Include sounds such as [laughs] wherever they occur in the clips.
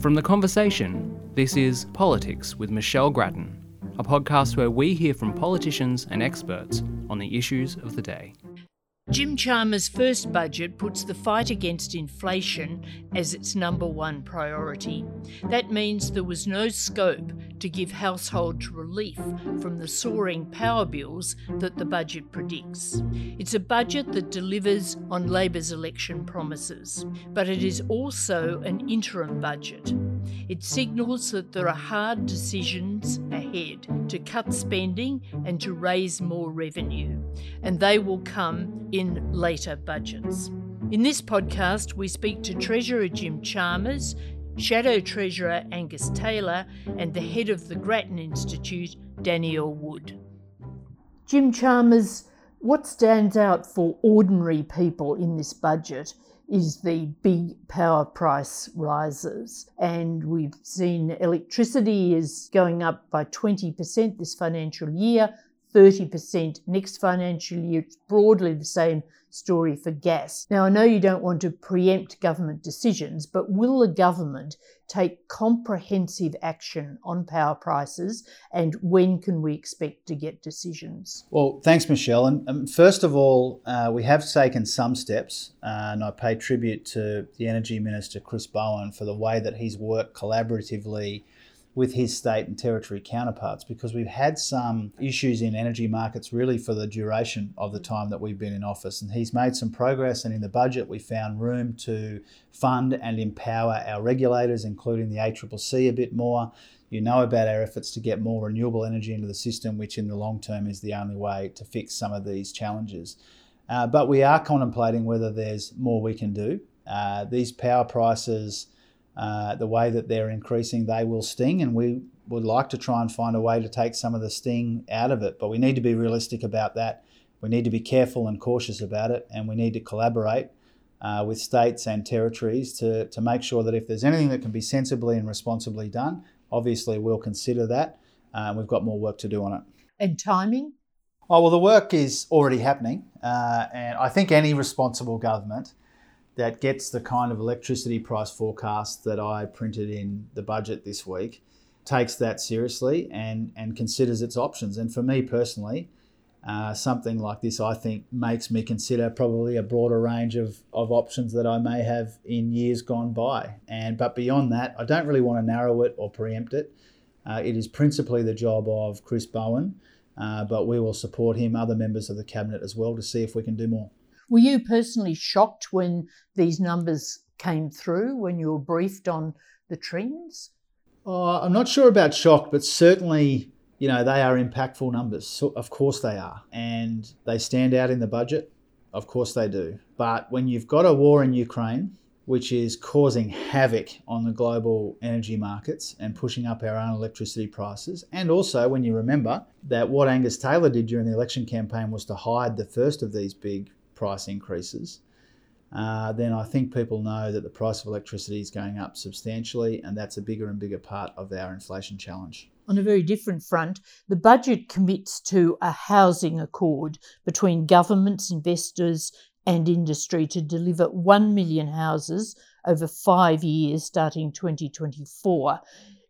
From The Conversation, this is Politics with Michelle Grattan, a podcast where we hear from politicians and experts on the issues of the day. Jim Chalmers' first budget puts the fight against inflation as its number one priority. That means there was no scope to give households relief from the soaring power bills that the budget predicts. It's a budget that delivers on Labor's election promises, but it is also an interim budget. It signals that there are hard decisions ahead to cut spending and to raise more revenue, and they will come in later budgets. In this podcast, we speak to Treasurer Jim Chalmers, Shadow Treasurer Angus Taylor, and the head of the Grattan Institute, Danielle Wood. Jim Chalmers, what stands out for ordinary people in this budget is the big power price rises. And we've seen electricity is going up by 20% this financial year, 30% next financial year. It's broadly the same story for gas. Now, I know you don't want to preempt government decisions, but will the government take comprehensive action on power prices and when can we expect to get decisions? Well, thanks, Michelle. And um, first of all, uh, we have taken some steps, uh, and I pay tribute to the Energy Minister, Chris Bowen, for the way that he's worked collaboratively with his state and territory counterparts because we've had some issues in energy markets really for the duration of the time that we've been in office. And he's made some progress, and in the budget, we found room to fund and empower our regulators, including the ACCC, a bit more. You know about our efforts to get more renewable energy into the system, which in the long term is the only way to fix some of these challenges. Uh, but we are contemplating whether there's more we can do. Uh, these power prices uh, the way that they're increasing, they will sting, and we would like to try and find a way to take some of the sting out of it. But we need to be realistic about that. We need to be careful and cautious about it, and we need to collaborate uh, with states and territories to, to make sure that if there's anything that can be sensibly and responsibly done, obviously we'll consider that. Uh, we've got more work to do on it. And timing? Oh, well, the work is already happening. Uh, and I think any responsible government that gets the kind of electricity price forecast that I printed in the budget this week, takes that seriously and, and considers its options. And for me personally, uh, something like this, I think, makes me consider probably a broader range of, of options that I may have in years gone by. And but beyond that, I don't really want to narrow it or preempt it. Uh, it is principally the job of Chris Bowen, uh, but we will support him, other members of the cabinet as well, to see if we can do more. Were you personally shocked when these numbers came through, when you were briefed on the trends? Oh, I'm not sure about shocked, but certainly, you know, they are impactful numbers. So of course they are. And they stand out in the budget. Of course they do. But when you've got a war in Ukraine, which is causing havoc on the global energy markets and pushing up our own electricity prices. And also, when you remember that what Angus Taylor did during the election campaign was to hide the first of these big price increases, uh, then I think people know that the price of electricity is going up substantially, and that's a bigger and bigger part of our inflation challenge. On a very different front, the budget commits to a housing accord between governments, investors, and industry to deliver 1 million houses over five years starting 2024.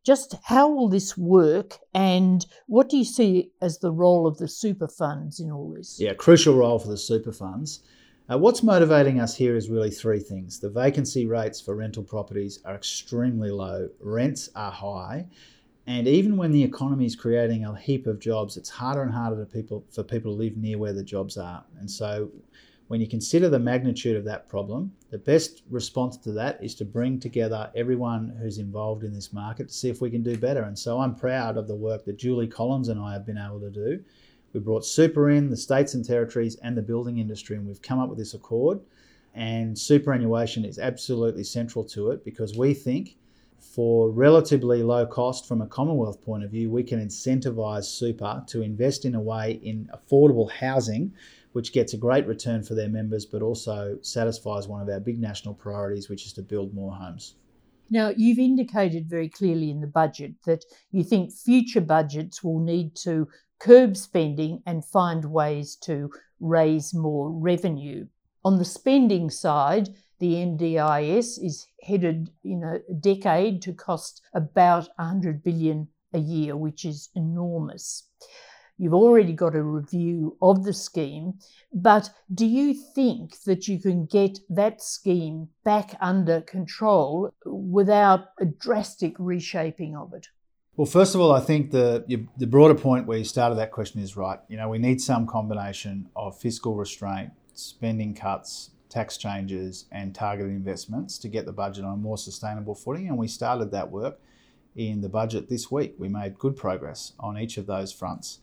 Just how will this work, and what do you see as the role of the super funds in all this? Yeah, crucial role for the super funds. Uh, what's motivating us here is really three things. The vacancy rates for rental properties are extremely low, rents are high, and even when the economy is creating a heap of jobs, it's harder and harder people for people to live near where the jobs are. And so when you consider the magnitude of that problem, the best response to that is to bring together everyone who's involved in this market to see if we can do better. And so I'm proud of the work that Julie Collins and I have been able to do. We brought super in, the states and territories, and the building industry, and we've come up with this accord. And superannuation is absolutely central to it because we think for relatively low cost from a Commonwealth point of view, we can incentivise super to invest in a way in affordable housing which gets a great return for their members, but also satisfies one of our big national priorities, which is to build more homes. Now, you've indicated very clearly in the budget that you think future budgets will need to curb spending and find ways to raise more revenue. On the spending side, the NDIS is headed in a decade to cost about 100 billion a year, which is enormous. You've already got a review of the scheme, but do you think that you can get that scheme back under control without a drastic reshaping of it? Well, first of all, I think the the broader point where you started that question is right. You know, we need some combination of fiscal restraint, spending cuts, tax changes, and targeted investments to get the budget on a more sustainable footing. And we started that work in the budget this week. We made good progress on each of those fronts.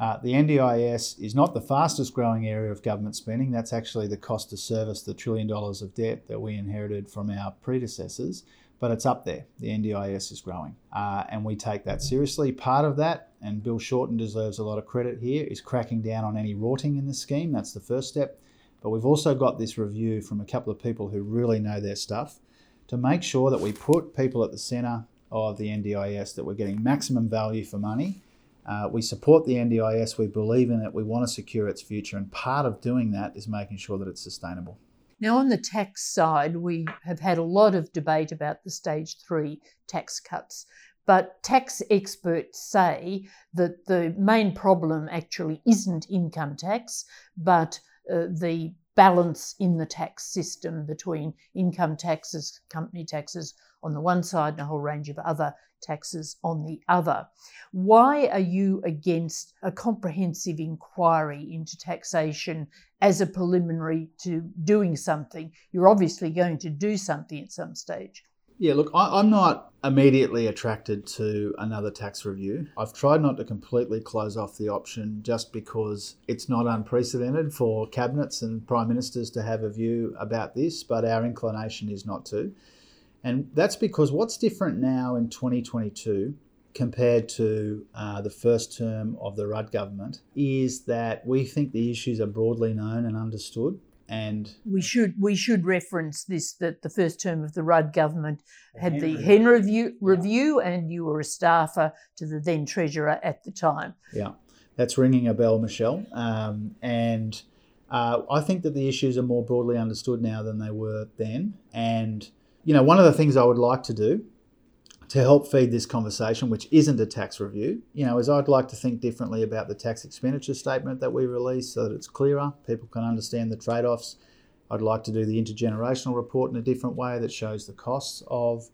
Uh, the NDIS is not the fastest growing area of government spending. That's actually the cost to service the trillion dollars of debt that we inherited from our predecessors, but it's up there. The NDIS is growing, uh, and we take that seriously. Part of that, and Bill Shorten deserves a lot of credit here, is cracking down on any rorting in the scheme. That's the first step. But we've also got this review from a couple of people who really know their stuff to make sure that we put people at the centre of the NDIS, that we're getting maximum value for money uh, we support the NDIS, we believe in it, we want to secure its future, and part of doing that is making sure that it's sustainable. Now, on the tax side, we have had a lot of debate about the stage three tax cuts, but tax experts say that the main problem actually isn't income tax, but uh, the balance in the tax system between income taxes, company taxes on the one side, and a whole range of other taxes on the other. Why are you against a comprehensive inquiry into taxation as a preliminary to doing something? You're obviously going to do something at some stage. Yeah, look, I, am not immediately attracted to another tax review. I've tried not to completely close off the option just because it's not unprecedented for cabinets and prime ministers to have a view about this, but our inclination is not to. And that's because what's different now in 2022 compared to uh, the first term of the Rudd government is that we think the issues are broadly known and understood. And we should we should reference this that the first term of the Rudd government had the Hen review, review yeah. and you were a staffer to the then treasurer at the time. Yeah, that's ringing a bell, Michelle. Um, and uh, I think that the issues are more broadly understood now than they were then. And you know, one of the things I would like to do to help feed this conversation, which isn't a tax review, you know, is I'd like to think differently about the tax expenditure statement that we release so that it's clearer, people can understand the trade offs. I'd like to do the intergenerational report in a different way that shows the costs of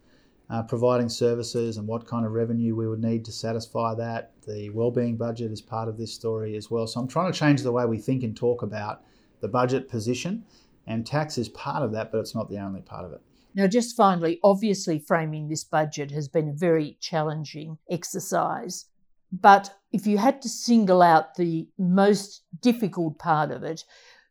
uh, providing services and what kind of revenue we would need to satisfy that. The wellbeing budget is part of this story as well. So I'm trying to change the way we think and talk about the budget position, and tax is part of that, but it's not the only part of it. Now, just finally, obviously, framing this budget has been a very challenging exercise. But if you had to single out the most difficult part of it,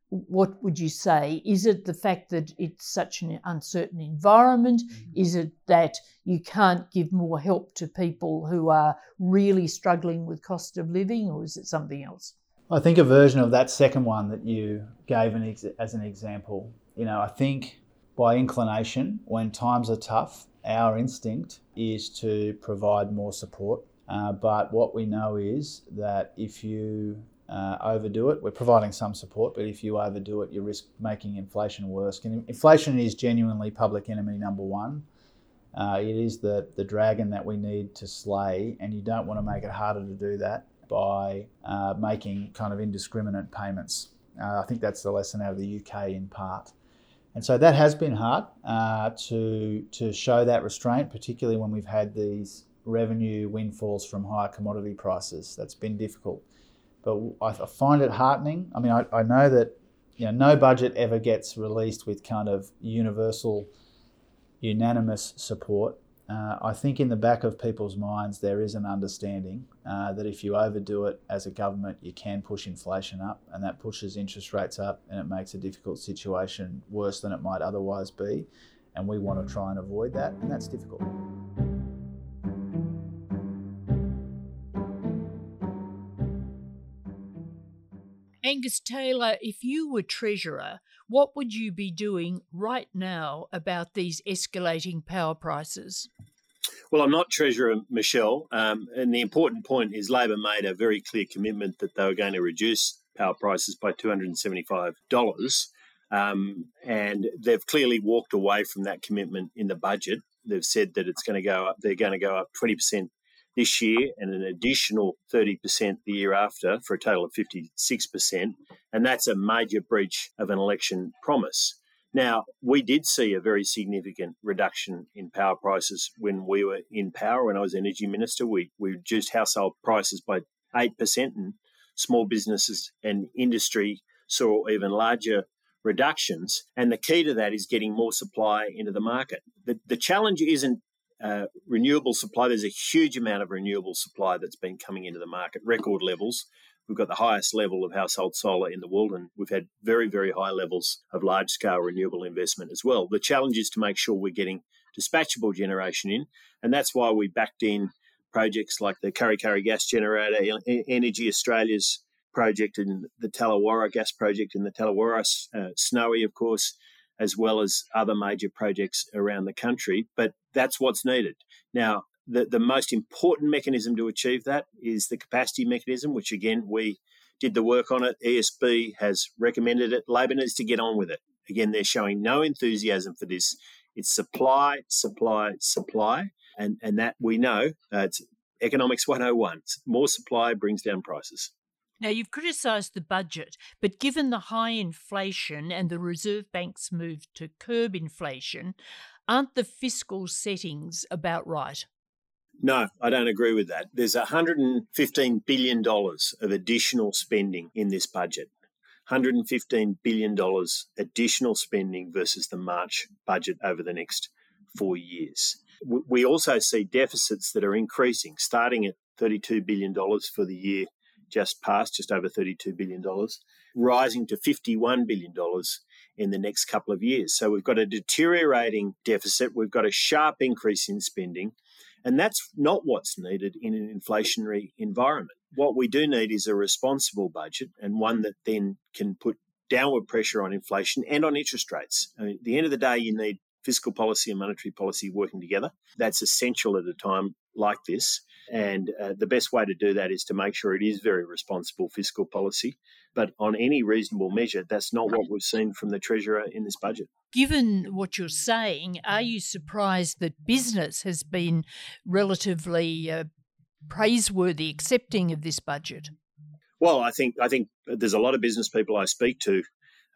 what would you say? Is it the fact that it's such an uncertain environment? Mm-hmm. Is it that you can't give more help to people who are really struggling with cost of living, or is it something else? I think a version of that second one that you gave an ex- as an example. You know, I think by inclination, when times are tough, our instinct is to provide more support. Uh, but what we know is that if you uh, overdo it, we're providing some support, but if you overdo it, you risk making inflation worse. And inflation is genuinely public enemy number one. Uh, it is the, the dragon that we need to slay, and you don't want to make it harder to do that by uh, making kind of indiscriminate payments. Uh, I think that's the lesson out of the UK in part. And so that has been hard uh, to, to show that restraint, particularly when we've had these revenue windfalls from higher commodity prices. That's been difficult. But I, find it heartening. I mean, I, I know that you know, no budget ever gets released with kind of universal, unanimous support. Uh, I think in the back of people's minds there is an understanding uh, that if you overdo it as a government, you can push inflation up, and that pushes interest rates up, and it makes a difficult situation worse than it might otherwise be. And we want to try and avoid that, and that's difficult. Angus Taylor, if you were Treasurer, what would you be doing right now about these escalating power prices? Well, I'm not Treasurer, Michelle. Um, and the important point is Labor made a very clear commitment that they were going to reduce power prices by $275. Um, and they've clearly walked away from that commitment in the budget. They've said that it's going to go up, they're going to go up 20% this year and an additional 30% the year after for a total of 56%. And that's a major breach of an election promise. Now, we did see a very significant reduction in power prices when we were in power. When I was energy minister, we, we reduced household prices by 8%, and small businesses and industry saw even larger reductions. And the key to that is getting more supply into the market. The, the challenge isn't uh, renewable supply. There's a huge amount of renewable supply that's been coming into the market, record levels. We've got the highest level of household solar in the world, and we've had very, very high levels of large scale renewable investment as well. The challenge is to make sure we're getting dispatchable generation in, and that's why we backed in projects like the Kurri Kurri gas generator, Energy Australia's project and the Tallawarra gas project and the Tallawarra, uh, Snowy, of course, as well as other major projects around the country. But that's what's needed. Now, the, the most important mechanism to achieve that is the capacity mechanism, which again, we did the work on it. ESB has recommended it. Labor needs to get on with it. Again, they're showing no enthusiasm for this. It's supply, supply, supply. And, and that we know uh, it's economics 101. More supply brings down prices. Now, you've criticised the budget, but given the high inflation and the Reserve Bank's move to curb inflation, aren't the fiscal settings about right? No, I don't agree with that. There's $115 billion of additional spending in this budget. $115 billion additional spending versus the March budget over the next four years. We also see deficits that are increasing, starting at $32 billion for the year just past, just over $32 billion, rising to $51 billion in the next couple of years. So we've got a deteriorating deficit, we've got a sharp increase in spending, and that's not what's needed in an inflationary environment. What we do need is a responsible budget and one that then can put downward pressure on inflation and on interest rates. I mean, at the end of the day, you need fiscal policy and monetary policy working together. That's essential at a time like this. And uh, the best way to do that is to make sure it is very responsible fiscal policy. But on any reasonable measure, that's not what we've seen from the Treasurer in this budget. Given what you're saying, are you surprised that business has been relatively uh, praiseworthy, accepting of this budget? Well, I think I think there's a lot of business people I speak to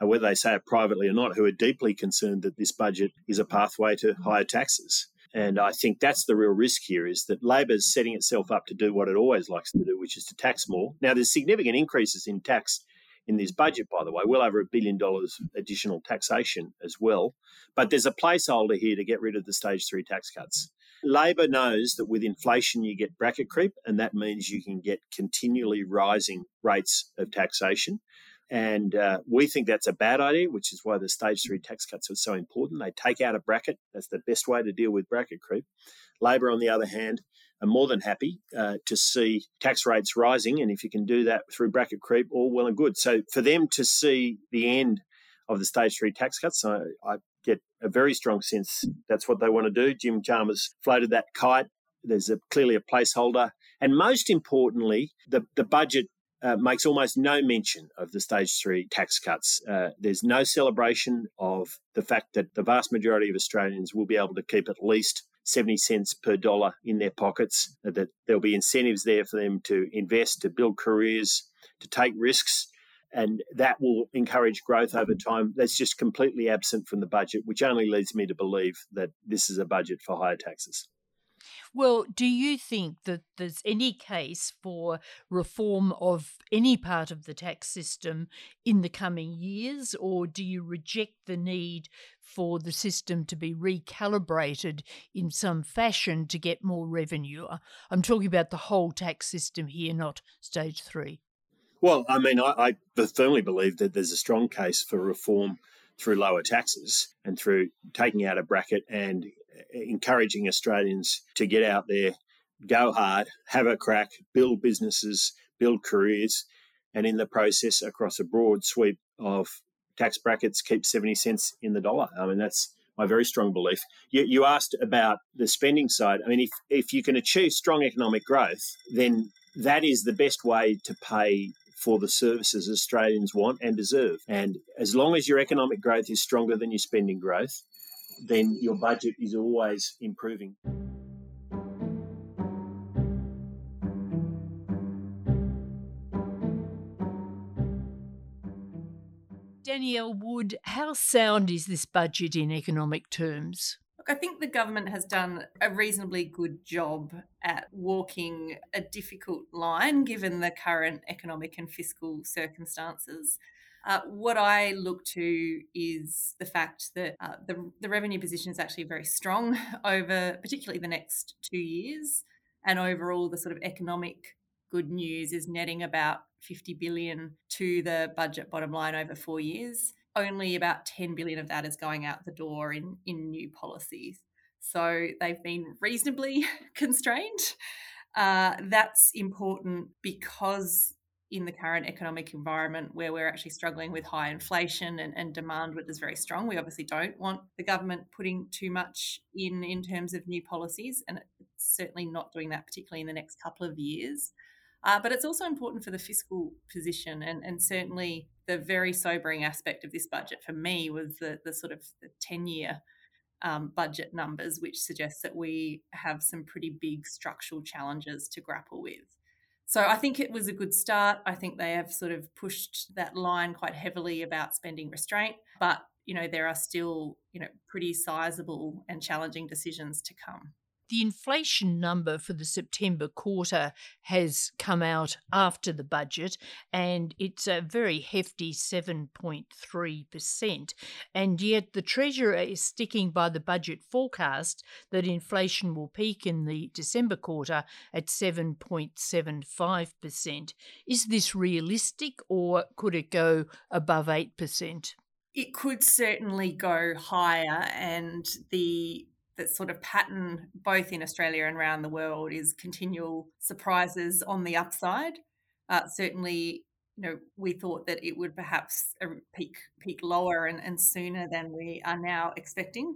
uh, whether they say it privately or not, who are deeply concerned that this budget is a pathway to higher taxes. And I think that's the real risk here is that Labor is setting itself up to do what it always likes to do, which is to tax more. Now, there's significant increases in tax in this budget, by the way, well over a billion dollars additional taxation as well. But there's a placeholder here to get rid of the stage three tax cuts. Labor knows that with inflation, you get bracket creep, and that means you can get continually rising rates of taxation. And uh, we think that's a bad idea, which is why the stage three tax cuts are so important. They take out a bracket. That's the best way to deal with bracket creep. Labor, on the other hand, are more than happy uh, to see tax rates rising. And if you can do that through bracket creep, all well and good. So for them to see the end of the stage three tax cuts, I, I get a very strong sense that's what they want to do. Jim Chalmers floated that kite. There's a, clearly a placeholder. And most importantly, the, the budget uh, makes almost no mention of the stage three tax cuts. Uh, there's no celebration of the fact that the vast majority of Australians will be able to keep at least 70 cents per dollar in their pockets, uh, that there'll be incentives there for them to invest, to build careers, to take risks. And that will encourage growth over time. That's just completely absent from the budget, which only leads me to believe that this is a budget for higher taxes. Well, do you think that there's any case for reform of any part of the tax system in the coming years, or do you reject the need for the system to be recalibrated in some fashion to get more revenue? Uh, I'm talking about the whole tax system here, not stage three. Well, I mean, I, I firmly believe that there's a strong case for reform through lower taxes and through taking out a bracket and encouraging Australians to get out there, go hard, have a crack, build businesses, build careers, and in the process, across a broad sweep of tax brackets, keep 70 cents in the dollar. I mean, that's my very strong belief. You, you asked about the spending side. I mean, if, if you can achieve strong economic growth, then that is the best way to pay for the services Australians want and deserve. And as long as your economic growth is stronger than your spending growth, then your budget is always improving. Danielle Wood, how sound is this budget in economic terms? Look, I think the government has done a reasonably good job at walking a difficult line given the current economic and fiscal circumstances. Uh, what I look to is the fact that uh, the, the revenue position is actually very strong [laughs] over, particularly the next two years, and overall the sort of economic good news is netting about 50 billion to the budget bottom line over four years. Only about 10 billion of that is going out the door in, in new policies. So they've been reasonably [laughs] constrained. Uh, that's important because in the current economic environment where we're actually struggling with high inflation and, and demand which is very strong we obviously don't want the government putting too much in in terms of new policies and it's certainly not doing that particularly in the next couple of years uh, but it's also important for the fiscal position, and, and certainly the very sobering aspect of this budget for me was the, the sort of 10 year um, budget numbers, which suggests that we have some pretty big structural challenges to grapple with. So I think it was a good start. I think they have sort of pushed that line quite heavily about spending restraint, but you know there are still you know pretty sizable and challenging decisions to come. The inflation number for the September quarter has come out after the budget, and it's a very hefty 7.3%. And yet, the Treasurer is sticking by the budget forecast that inflation will peak in the December quarter at 7.75%. Is this realistic, or could it go above 8%? It could certainly go higher, and the that sort of pattern both in Australia and around the world is continual surprises on the upside. Uh, certainly, you know, we thought that it would perhaps uh, peak peak lower and, and sooner than we are now expecting.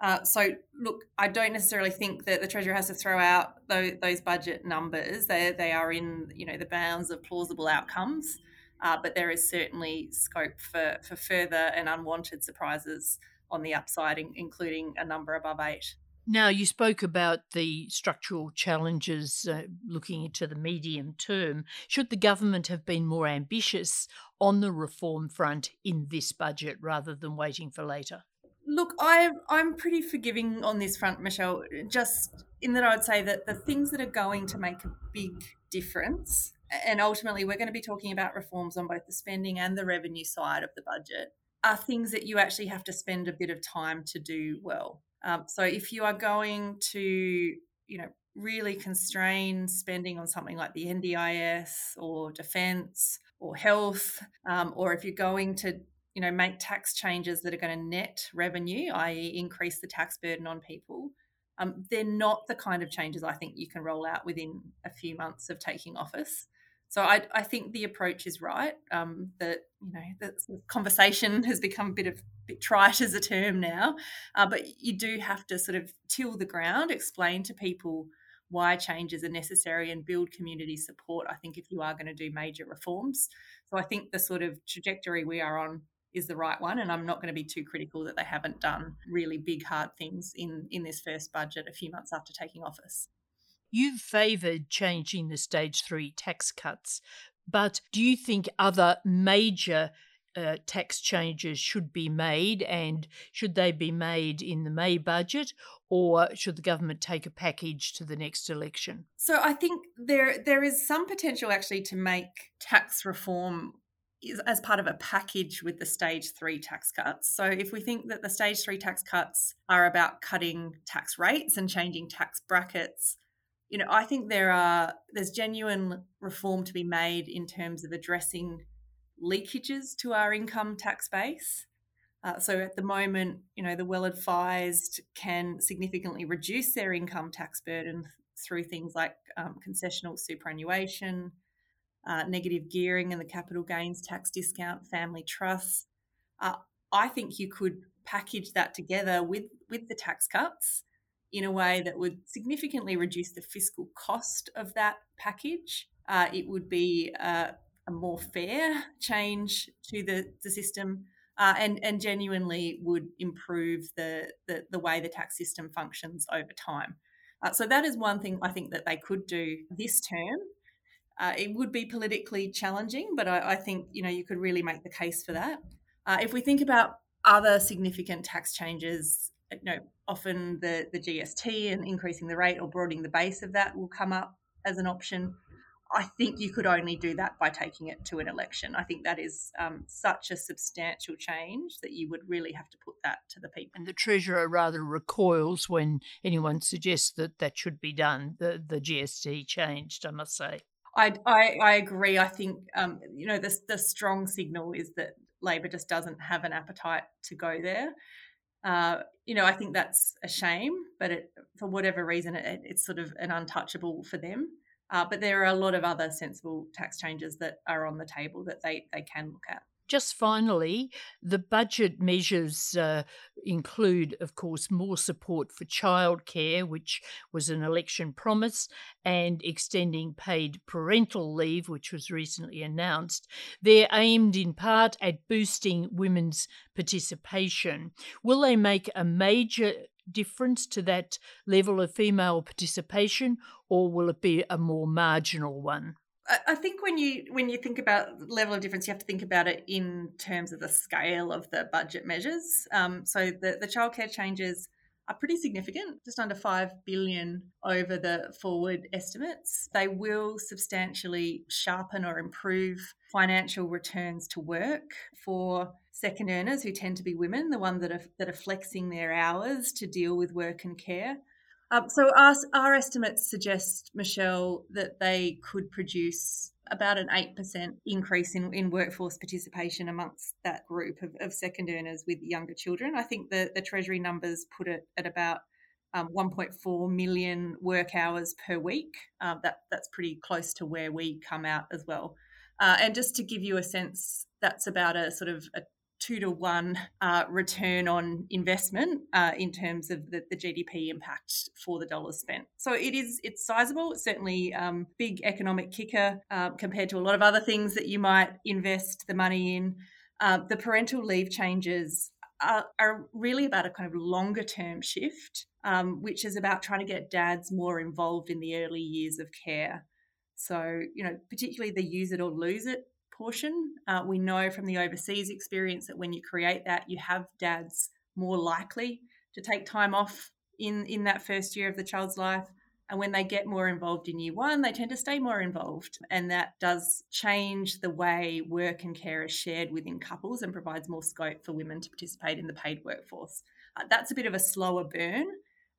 Uh, so, look, I don't necessarily think that the treasurer has to throw out those, those budget numbers. They they are in you know the bounds of plausible outcomes, uh, but there is certainly scope for for further and unwanted surprises on the upside, including a number above eight. Now, you spoke about the structural challenges uh, looking into the medium term. Should the government have been more ambitious on the reform front in this budget rather than waiting for later? Look, I, I'm pretty forgiving on this front, Michelle, just in that I would say that the things that are going to make a big difference, and ultimately we're going to be talking about reforms on both the spending and the revenue side of the budget, are things that you actually have to spend a bit of time to do well. Um, so if you are going to, you know, really constrain spending on something like the NDIS or defence or health, um, or if you're going to, you know, make tax changes that are going to net revenue, i.e., increase the tax burden on people, um, they're not the kind of changes I think you can roll out within a few months of taking office. So I, I think the approach is right. Um, that you know the sort of conversation [laughs] has become a bit of bit trite as a term now, uh, but you do have to sort of till the ground, explain to people why changes are necessary, and build community support. I think if you are going to do major reforms, so I think the sort of trajectory we are on is the right one, and I'm not going to be too critical that they haven't done really big hard things in in this first budget a few months after taking office. You've favoured changing the stage three tax cuts, but do you think other major uh, tax changes should be made, and should they be made in the May budget, or should the government take a package to the next election? So I think there there is some potential actually to make tax reform as part of a package with the stage three tax cuts. So, if we think that the stage three tax cuts are about cutting tax rates and changing tax brackets, you know, I think there are there's genuine reform to be made in terms of addressing leakages to our income tax base. Uh, so at the moment, you know, the well advised can significantly reduce their income tax burden through things like um, concessional superannuation, uh, negative gearing and the capital gains tax discount, family trusts. Uh, I think you could package that together with with the tax cuts in a way that would significantly reduce the fiscal cost of that package. Uh, it would be uh, a more fair [laughs] change to the, the system uh, and, and genuinely would improve the, the, the, way the tax system functions over time. Uh, so that is one thing I think that they could do this term. Uh, it would be politically challenging, but I, I, think you know you could really make the case for that. Uh, if we think about other significant tax changes, you know, often the, the GST and increasing the rate or broadening the base of that will come up as an option. I think you could only do that by taking it to an election. I think that is um, such a substantial change that you would really have to put that to the people. And the Treasurer rather recoils when anyone suggests that that should be done, the, the GST changed, I must say. I, I, I agree. I think, um, you know, the, the strong signal is that Labor just doesn't have an appetite to go there. Uh, you know, I think that's a shame, but it, for whatever reason, it, it's sort of an untouchable for them. Uh, but there are a lot of other sensible tax changes that are on the table that they, they can look at. Just finally, the budget measures uh, include, of course, more support for childcare, which was an election promise, and extending paid parental leave, which was recently announced. They're aimed in part at boosting women's participation. Will they make a major difference to that level of female participation, or will it be a more marginal one? I think when you when you think about level of difference, you have to think about it in terms of the scale of the budget measures. Um, so the the childcare changes are pretty significant, just under 5 billion over the forward estimates. They will substantially sharpen or improve financial returns to work for second earners who tend to be women, the ones that are that are flexing their hours to deal with work and care. Um, so our, our estimates suggest, Michelle, that they could produce about an 8% increase in, in workforce participation amongst that group of, of second earners with younger children. I think the, the Treasury numbers put it at about um, 1.4 million work hours per week. Uh, that, that's pretty close to where we come out as well. Uh, and just to give you a sense, that's about a sort of a two to one uh, return on investment uh, in terms of the, the, GDP impact for the dollars spent. So it is it's sizable. It's certainly um, big economic kicker uh, compared to a lot of other things that you might invest the money in. Uh, the parental leave changes are, are, really about a kind of longer term shift, um, which is about trying to get dads more involved in the early years of care. So, you know, particularly the use it or lose it portion. Uh, we know from the overseas experience that when you create that, you have dads more likely to take time off in, in that first year of the child's life. And when they get more involved in year one, they tend to stay more involved. And that does change the way work and care is shared within couples and provides more scope for women to participate in the paid workforce. Uh, that's a bit of a slower burn,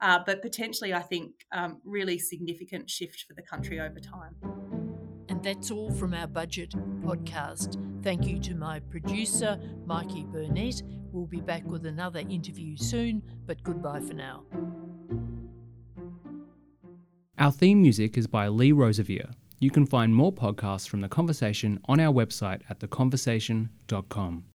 uh, but potentially, I think, um, really significant shift for the country over time. That's all from our budget podcast. Thank you to my producer, Mikey Burnett. We'll be back with another interview soon, but goodbye for now. Our theme music is by Lee Rosevere. You can find more podcasts from The Conversation on our website at theconversation.com.